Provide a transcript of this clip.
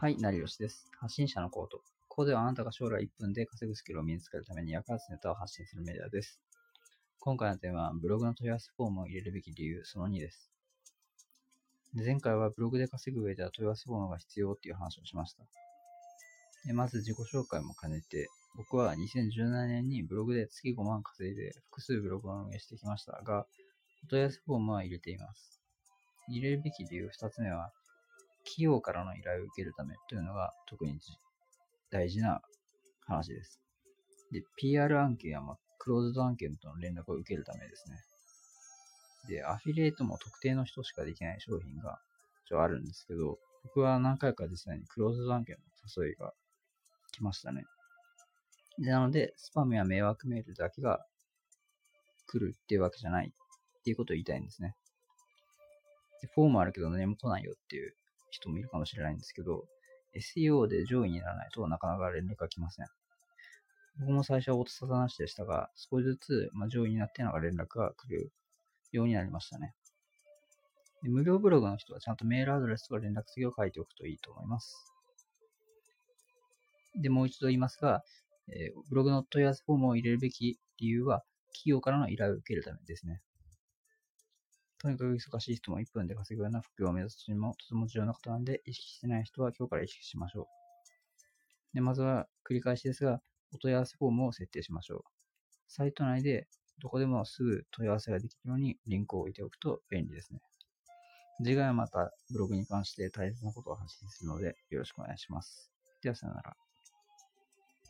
はい、成吉です。発信者のコート。ここではあなたが将来1分で稼ぐスキルを身につけるために役立つネタを発信するメディアです。今回のテーマは、ブログの問い合わせフォームを入れるべき理由、その2です。前回はブログで稼ぐ上では問い合わせフォームが必要っていう話をしました。でまず自己紹介も兼ねて、僕は2017年にブログで月5万稼いで複数ブログを運営してきましたが、お問い合わせフォームは入れています。入れるべき理由2つ目は、企業からの依頼を受けるためというのが特に大事な話です。で、PR 案件や、まクローズド案件との連絡を受けるためですね。で、アフィリエイトも特定の人しかできない商品が一応あるんですけど、僕は何回か実際にクローズド案件の誘いが来ましたね。で、なので、スパムや迷惑メールだけが来るっていうわけじゃないっていうことを言いたいんですね。でフォームあるけど何も来ないよっていう人もいるかもしれないんですけど、SEO で上位にならないとなかなか連絡が来ません。僕も最初は音沙汰なしでしたが、少しずつ、ま上位になってのが連絡が来るようになりましたねで。無料ブログの人はちゃんとメールアドレスとか連絡先を書いておくといいと思います。で、もう一度言いますが、えー、ブログの問い合わせフォームを入れるべき理由は、企業からの依頼を受けるためですね。とにかく忙しい人も1分で稼ぐような副業を目指すにもとても重要なことなんで、意識してない人は今日から意識しましょう。で、まずは繰り返しですが、お問い合わせフォームを設定しましょう。サイト内でどこでもすぐ問い合わせができるようにリンクを置いておくと便利ですね。次回はまたブログに関して大切なことを発信するのでよろしくお願いします。ではさよなら。